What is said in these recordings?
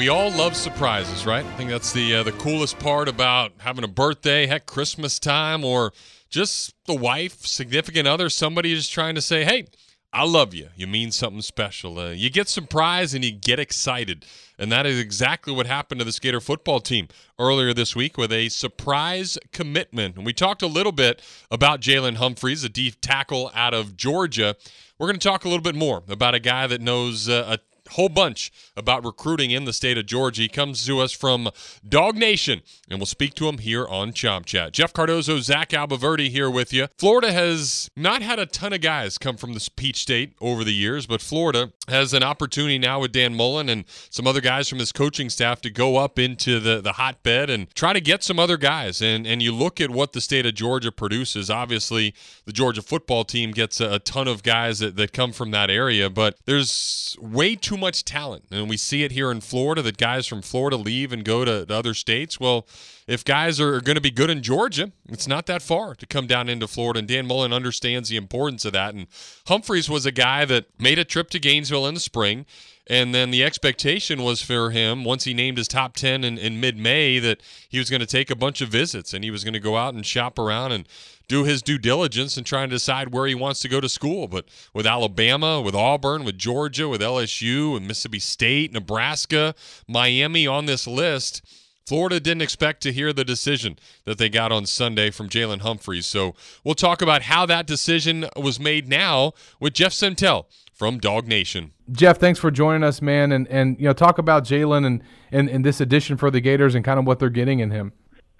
We all love surprises, right? I think that's the uh, the coolest part about having a birthday, heck, Christmas time, or just the wife, significant other, somebody just trying to say, "Hey, I love you. You mean something special." Uh, you get surprised and you get excited, and that is exactly what happened to the Gator football team earlier this week with a surprise commitment. And we talked a little bit about Jalen Humphreys, a deep tackle out of Georgia. We're going to talk a little bit more about a guy that knows uh, a whole bunch about recruiting in the state of Georgia. He comes to us from DawgNation, and we'll speak to him here on Chomp Chat. Jeff Cardozo, Zach Abolverdi here with you. Florida has not had a ton of guys come from the Peach State over the years, but Florida has an opportunity now with Dan Mullen and some other guys from his coaching staff to go up into the, the hotbed and try to get some other guys. And and you look at what the state of Georgia produces. Obviously, the Georgia football team gets a, a ton of guys that, that come from that area, but there's way too much talent. And we see it here in Florida that guys from Florida leave and go to, to other states. Well, if guys are going to be good in Georgia, it's not that far to come down into Florida. And Dan Mullen understands the importance of that. And Humphreys was a guy that made a trip to Gainesville in the spring. And then the expectation was for him, once he named his top 10 in, in mid May, that he was going to take a bunch of visits and he was going to go out and shop around and do his due diligence and try and decide where he wants to go to school. But with Alabama, with Auburn, with Georgia, with LSU, with Mississippi State, Nebraska, Miami on this list, Florida didn't expect to hear the decision that they got on Sunday from Jalen Humphreys. So we'll talk about how that decision was made now with Jeff Sentell from DawgNation. Jeff, thanks for joining us, man, and and you know talk about Jalen and, and and this addition for the Gators and kind of what they're getting in him.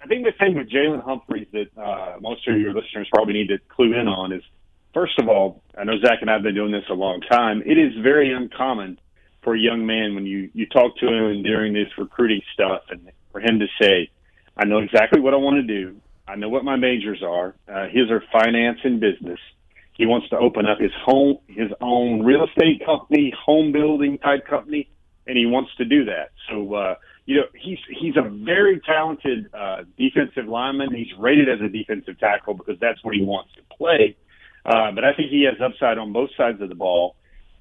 I think the thing with Jalen Humphreys that uh, most of your listeners probably need to clue in on is, first of all, I know Zach and I have been doing this a long time. It is very uncommon for a young man when you you talk to him during this recruiting stuff, and for him to say, "I know exactly what I want to do. I know what my majors are. Uh, his are finance and business. He wants to open up his home, his own real estate company, home building type company, and he wants to do that. So." Uh, you know, he's he's a very talented uh, defensive lineman. He's rated as a defensive tackle because that's what he wants to play. Uh, but I think he has upside on both sides of the ball.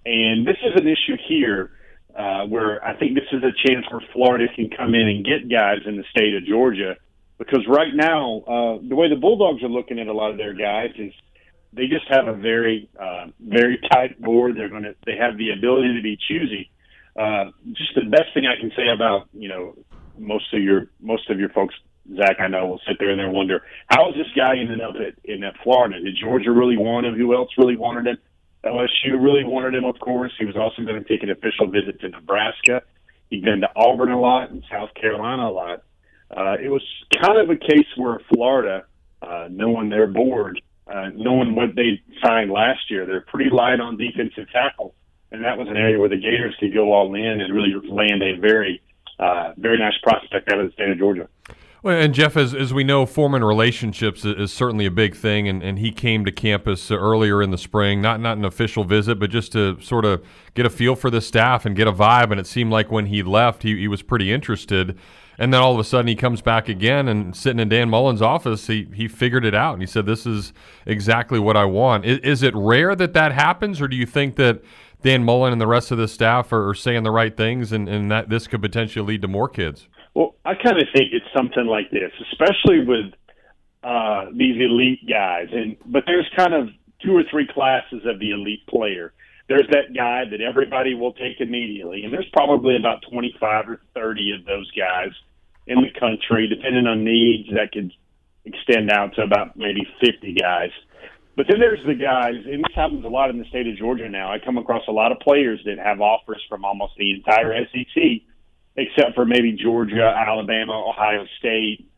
And this is an issue here uh, where I think this is a chance where Florida can come in and get guys in the state of Georgia. Because right now, uh, the way the Bulldogs are looking at a lot of their guys is they just have a very, uh, very tight board. They're going to, they have the ability to be choosy. Uh, just the best thing I can say about you know most of your most of your folks, Zach, I know will sit there and they wonder how is this guy ended up at, in at Florida? Did Georgia really want him? Who else really wanted him? LSU really wanted him, of course. He was also going to take an official visit to Nebraska. He'd been to Auburn a lot and South Carolina a lot. Uh, it was kind of a case where Florida, uh, knowing their board, uh, knowing what they signed last year, they're pretty light on defensive tackle and that was an area where the Gators could go all in and really land a very, uh, very nice prospect out of the state of Georgia. Well, and Jeff, as, as we know, forming relationships is, is certainly a big thing, and, and he came to campus earlier in the spring, not not an official visit, but just to sort of get a feel for the staff and get a vibe. And it seemed like when he left, he, he was pretty interested. And then all of a sudden, he comes back again, and sitting in Dan Mullen's office, he he figured it out, and he said, "This is exactly what I want." Is, is it rare that that happens, or do you think that Dan Mullen and the rest of the staff are, are saying the right things, and, and that this could potentially lead to more kids? Well, I kind of think it's something like this, especially with uh, these elite guys. And but there's kind of two or three classes of the elite player. There's that guy that everybody will take immediately, and there's probably about 25 or 30 of those guys in the country, depending on needs. That could extend out to about maybe 50 guys but then there's the guys, and this happens a lot in the state of Georgia now. I come across a lot of players that have offers from almost the entire SEC, except for maybe Georgia, Alabama, Ohio State,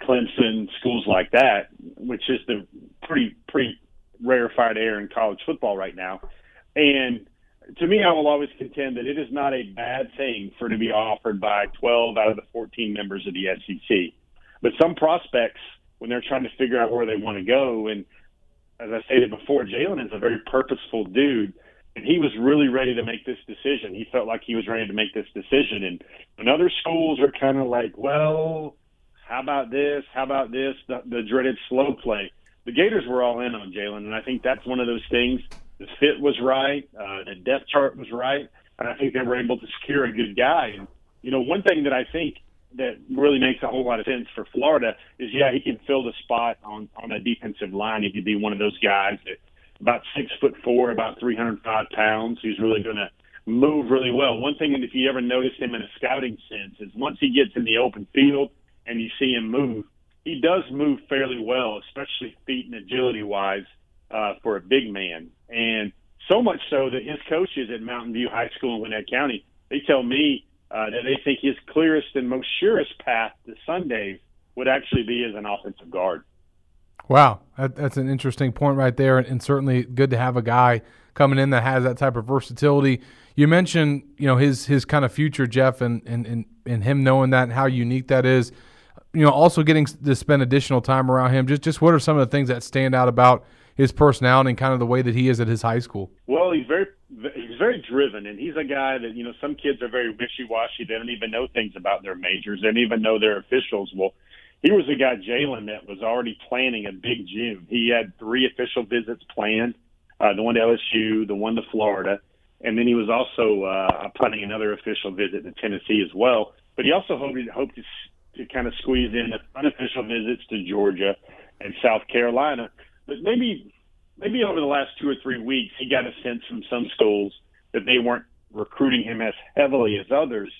Clemson, schools like that, which is the pretty pretty rarefied air in college football right now. And to me, I will always contend that it is not a bad thing for to be offered by 12 out of the 14 members of the SEC. But some prospects, when they're trying to figure out where they want to go, and as I stated before, Jalen is a very purposeful dude, and he was really ready to make this decision. He felt like he was ready to make this decision. And when other schools are kind of like, well, how about this? How about this? The, the dreaded slow play. The Gators were all in on Jalen, and I think that's one of those things. The fit was right, uh, the depth chart was right, and I think they were able to secure a good guy. And you know, one thing that I think that really makes a whole lot of sense for Florida is, yeah, he can fill the spot on on a defensive line. He could be one of those guys that about six foot four, about 305 pounds, who's really going to move really well. One thing, that if you ever notice him in a scouting sense, is once he gets in the open field and you see him move, he does move fairly well, especially feet and agility wise uh, for a big man. And so much so that his coaches at Mountain View High School in Gwinnett County, they tell me uh, that they think his clearest and most surest path to Sundays would actually be as an offensive guard. Wow, that, that's an interesting point right there, and, and, certainly good to have a guy coming in that has that type of versatility. You mentioned, you know, his his kind of future, Jeff, and and and, and him knowing that and how unique that is. You know, also getting to spend additional time around him. Just just what are some of the things that stand out about his personality and kind of the way that he is at his high school? Well, he's very very driven, and he's a guy that you know some kids are very wishy washy. They don't even know things about their majors. They don't even know their officials. Well, he was a guy, Jalen, that was already planning a big June. He had three official visits planned, uh, the one to LSU, the one to Florida, and then he was also uh, planning another official visit to Tennessee as well. But he also hoped, hoped to, to kind of squeeze in unofficial visits to Georgia and South Carolina. But maybe maybe over the last two or three weeks, he got a sense from some schools that they weren't recruiting him as heavily as others,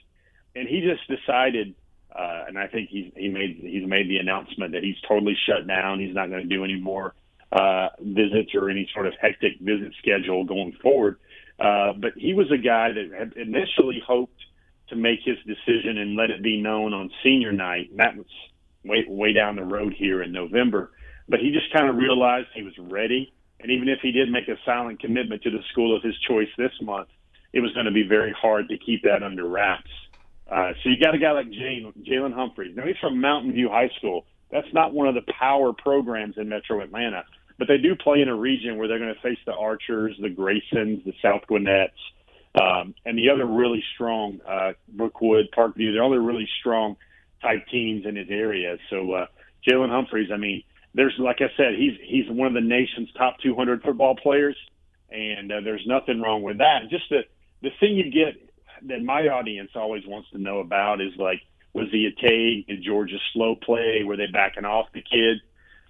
and he just decided – uh, and I think he's he made he's made the announcement that he's totally shut down. He's not going to do any more uh, visits or any sort of hectic visit schedule going forward. Uh, but he was a guy that had initially hoped to make his decision and let it be known on senior night. And that was way way down the road here in November. But he just kind of realized he was ready. And even if he did make a silent commitment to the school of his choice this month, it was going to be very hard to keep that under wraps. Uh, so you got a guy like Jalen Humphreys. Now he's from Mountain View High School. That's not one of the power programs in Metro Atlanta, but they do play in a region where they're going to face the Archers, the Graysons, the South Gwinnett's, um, and the other really strong uh, Brookwood, Parkview. They're all really strong type teams in his area. So uh, Jalen Humphreys, I mean, there's like I said, he's he's one of the nation's top 200 football players, and uh, there's nothing wrong with that. Just the the thing you get that my audience always wants to know about is like, was he a take? Did Georgia slow play? Were they backing off the kid?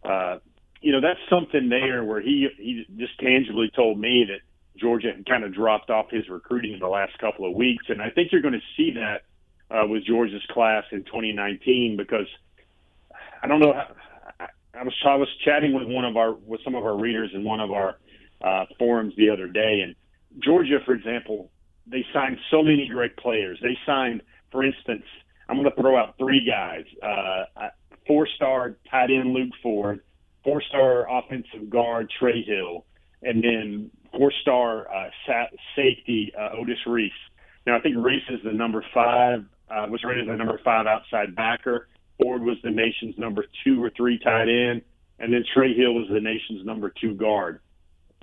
Uh, you know, that's something there where he he just tangibly told me that Georgia had kind of dropped off his recruiting in the last couple of weeks, and I think you're going to see that uh, with Georgia's class in 2019 because I don't know. I, I was I was chatting with one of our with some of our readers in one of our uh, forums the other day, and Georgia, for example, they signed so many great players. They signed, for instance, I'm going to throw out three guys: uh, four-star tight end Luke Ford, four-star offensive guard Trey Hill, and then four-star uh, sa- safety uh, Otis Reese. Now, I think Reese is the number five, uh, was rated the number five outside backer. Ford was the nation's number two or three tight end, and then Trey Hill was the nation's number two guard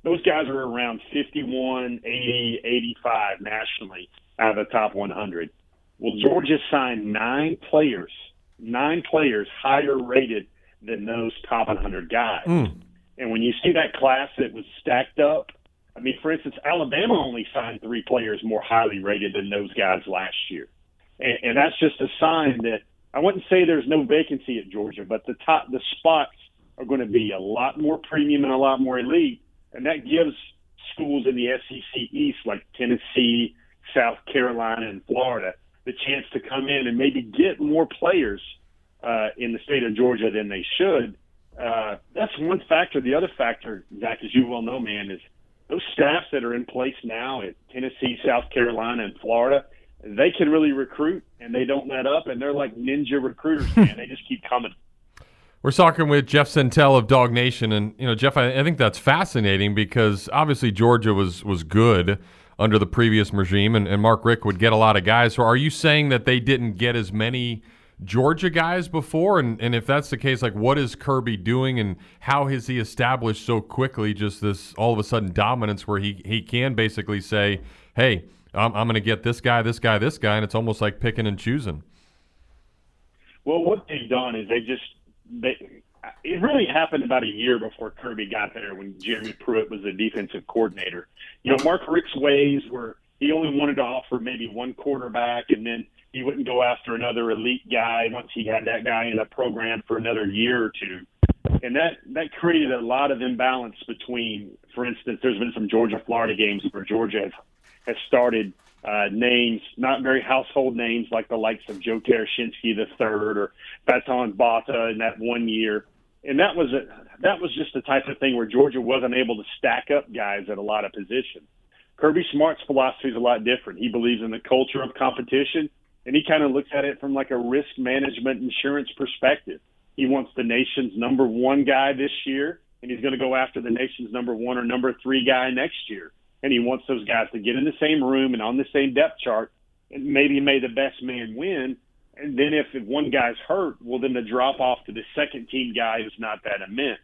those guys are around 51, 80, 85 nationally out of the top 100. Well, Georgia signed nine players, nine players higher rated than those top 100 guys. Mm. And when you see that class that was stacked up, I mean, for instance, Alabama only signed three players more highly rated than those guys last year. And, and that's just a sign that I wouldn't say there's no vacancy at Georgia, but the top, the spots are going to be a lot more premium and a lot more elite and that gives schools in the SEC East like Tennessee, South Carolina, and Florida the chance to come in and maybe get more players uh, in the state of Georgia than they should. Uh, that's one factor. The other factor, Zach, as you well know, man, is those staffs that are in place now at Tennessee, South Carolina, and Florida. They can really recruit, and they don't let up, and they're like ninja recruiters, man. they just keep coming. We're talking with Jeff Sentell of DawgNation, and you know, Jeff, I, I, think that's fascinating because obviously Georgia was was good under the previous regime, and, and Mark Richt would get a lot of guys. So, are you saying that they didn't get as many Georgia guys before? And and if that's the case, like, what is Kirby doing, and how has he established so quickly just this all of a sudden dominance where he he can basically say, "Hey, I'm, I'm going to get this guy, this guy, this guy," and it's almost like picking and choosing. Well, what they've done is they just they, it really happened about a year before Kirby got there when Jeremy Pruitt was the defensive coordinator. You know, Mark Richt's ways were he only wanted to offer maybe one quarterback, and then he wouldn't go after another elite guy once he had that guy in the program for another year or two. And that that created a lot of imbalance between, for instance, there's been some Georgia Florida games where Georgia has, has started uh, names, not very household names like the likes of Joe Tereshinski the third or Faton Bauta in that one year. And that was a that was just the type of thing where Georgia wasn't able to stack up guys at a lot of positions. Kirby Smart's philosophy is a lot different. He believes in the culture of competition, and he kind of looks at it from like a risk management insurance perspective. He wants the nation's number one guy this year, and he's going to go after the nation's number one or number three guy next year. And he wants those guys to get in the same room and on the same depth chart, and maybe may the best man win. And then if one guy's hurt, well, then the drop off to the second team guy is not that immense.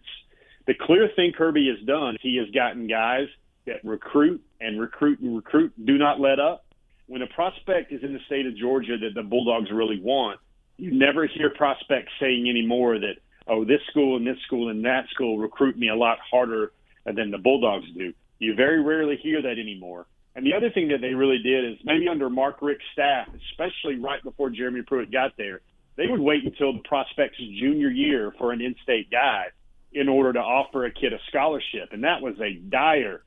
The clear thing Kirby has done, he has gotten guys that recruit and recruit and recruit, do not let up. When a prospect is in the state of Georgia that the Bulldogs really want, you never hear prospects saying anymore that, oh, this school and this school and that school recruit me a lot harder than the Bulldogs do. You very rarely hear that anymore. And the other thing that they really did is maybe under Mark Richt's staff, especially right before Jeremy Pruitt got there, they would wait until the prospect's junior year for an in-state guy in order to offer a kid a scholarship. And that was a dire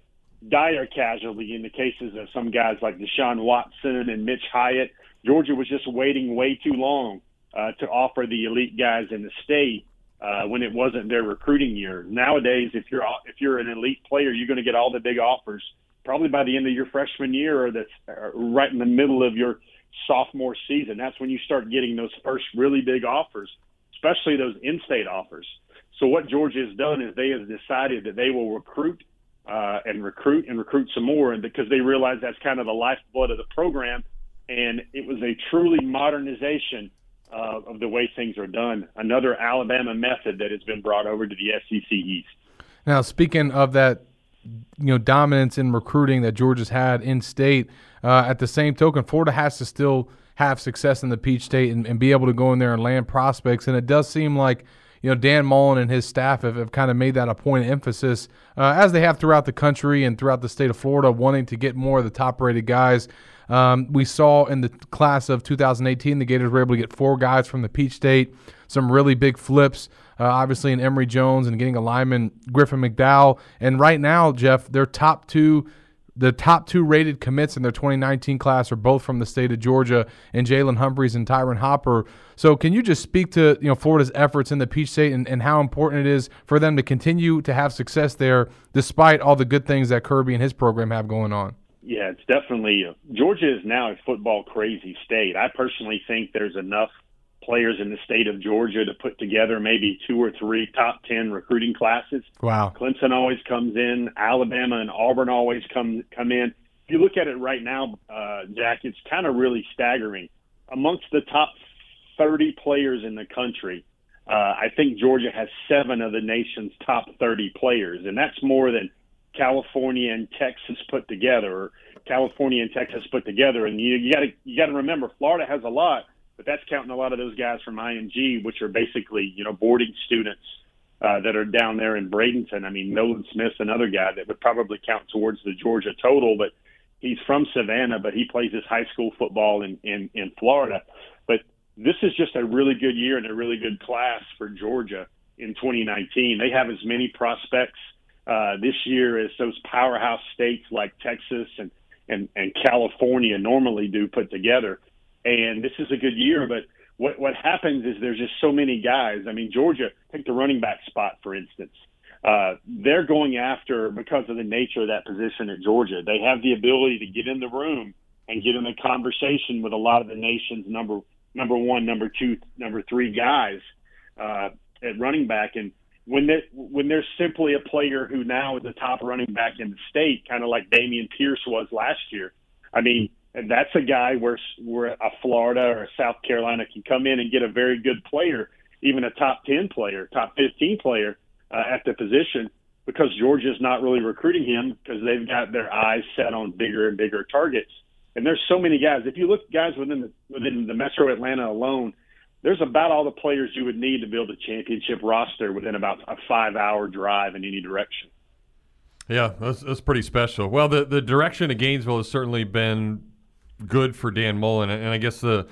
dire casualty in the cases of some guys like Deshaun Watson and Mitch Hyatt. Georgia was just waiting way too long uh, to offer the elite guys in the state uh, when it wasn't their recruiting year. Nowadays, if you're if you're an elite player, you're going to get all the big offers probably by the end of your freshman year or that's right in the middle of your sophomore season. That's when you start getting those first really big offers, especially those in-state offers. So what Georgia has done is they have decided that they will recruit uh, and recruit and recruit some more, and because they realize that's kind of the lifeblood of the program, and it was a truly modernization uh, of the way things are done. Another Alabama method that has been brought over to the SEC East. Now, speaking of that, you know, dominance in recruiting that Georgia's had in state, uh, at the same token, Florida has to still have success in the Peach State and, and be able to go in there and land prospects, and it does seem like you know, Dan Mullen and his staff have, have kind of made that a point of emphasis, uh, as they have throughout the country and throughout the state of Florida, wanting to get more of the top rated guys. Um, we saw in the class of 2018, the Gators were able to get four guys from the Peach State, some really big flips, uh, obviously in Emory Jones and getting a lineman, Griffin McDowell. And right now, Jeff, their top two the top two rated commits in their 2019 class are both from the state of Georgia, and Jalen Humphreys and Ty'Ron Hopper. So, can you just speak to you know Florida's efforts in the Peach State and, and how important it is for them to continue to have success there, despite all the good things that Kirby and his program have going on? Yeah, it's definitely uh, Georgia is now a football crazy state. I personally think there's enough players in the state of Georgia to put together maybe two or three top 10 recruiting classes. Wow. Clemson always comes in, Alabama and Auburn always come come in. If you look at it right now, uh, Jack, it's kind of really staggering. Amongst the top 30 players in the country, uh, I think Georgia has seven of the nation's top 30 players, and that's more than California and Texas put together, or California and Texas put together. And you, you got to you got to remember, Florida has a lot, but that's counting a lot of those guys from IMG, which are basically you know boarding students uh, that are down there in Bradenton. I mean, Nolan Smith's another guy that would probably count towards the Georgia total, but he's from Savannah, but he plays his high school football in in, in Florida. But this is just a really good year and a really good class for Georgia in 2019. They have as many prospects uh, this year as those powerhouse states like Texas and, and, and California normally do put together and this is a good year. But what what happens is there's just so many guys. I mean, Georgia, take the running back spot for instance. Uh, they're going after because of the nature of that position at Georgia. They have the ability to get in the room and get in a conversation with a lot of the nation's number number one, number two, number three guys uh, at running back. And when they when there's simply a player who now is the top running back in the state, kind of like Dameon Pierce was last year. I mean, and that's a guy where where a Florida or a South Carolina can come in and get a very good player, even a top ten player, top fifteen player uh, at the position, because Georgia's not really recruiting him because they've got their eyes set on bigger and bigger targets. And there's so many guys. If you look guys within the within the Metro Atlanta alone, there's about all the players you would need to build a championship roster within about a five hour drive in any direction. Yeah, that's, that's pretty special. Well, the, the direction of Gainesville has certainly been good for Dan Mullen. And I guess the,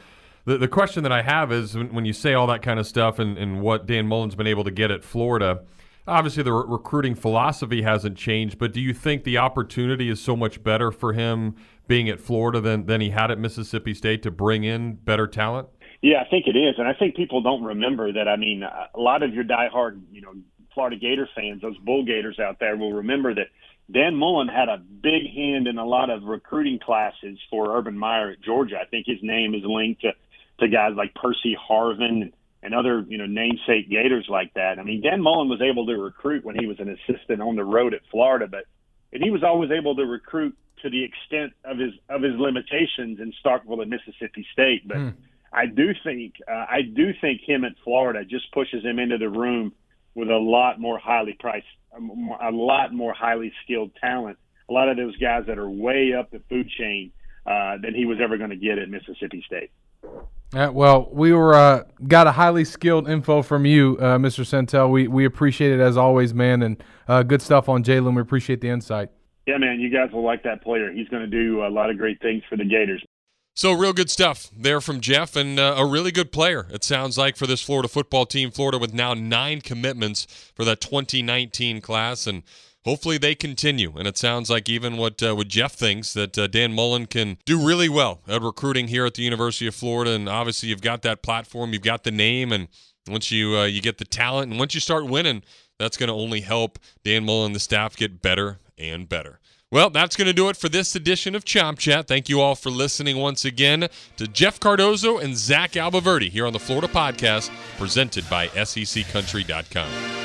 the, the question that I have is when, when you say all that kind of stuff and, and what Dan Mullen's been able to get at Florida, obviously the re- recruiting philosophy hasn't changed, but do you think the opportunity is so much better for him being at Florida than, than he had at Mississippi State to bring in better talent? Yeah, I think it is. And I think people don't remember that. I mean, a lot of your diehard, you know, Florida Gator fans, those Bull Gators out there, will remember that Dan Mullen had a big hand in a lot of recruiting classes for Urban Meyer at Georgia. I think his name is linked to, to guys like Percy Harvin and other, you know, namesake Gators like that. I mean, Dan Mullen was able to recruit when he was an assistant on the road at Florida, but and he was always able to recruit to the extent of his of his limitations in Starkville and Mississippi State. But mm. I do think uh, I do think him at Florida just pushes him into the room with a lot more highly priced, a lot more highly skilled talent. A lot of those guys that are way up the food chain uh, than he was ever going to get at Mississippi State. Yeah, well, we were uh, got a highly skilled info from you, uh, Mr. Sentell. We we appreciate it as always, man, and uh, good stuff on Jalen. We appreciate the insight. Yeah, man, you guys will like that player. He's going to do a lot of great things for the Gators. So, real good stuff there from Jeff, and uh, a really good player, it sounds like, for this Florida football team. Florida with now nine commitments for that 2019 class, and hopefully they continue. And it sounds like even what uh, what Jeff thinks that uh, Dan Mullen can do really well at recruiting here at the University of Florida. And obviously, you've got that platform, you've got the name, and once you uh, you get the talent, and once you start winning, that's going to only help Dan Mullen and the staff get better and better. Well, that's going to do it for this edition of Chomp Chat. Thank you all for listening once again to Jeff Cardozo and Zach Abolverdi here on the Florida Podcast, presented by SECCountry.com.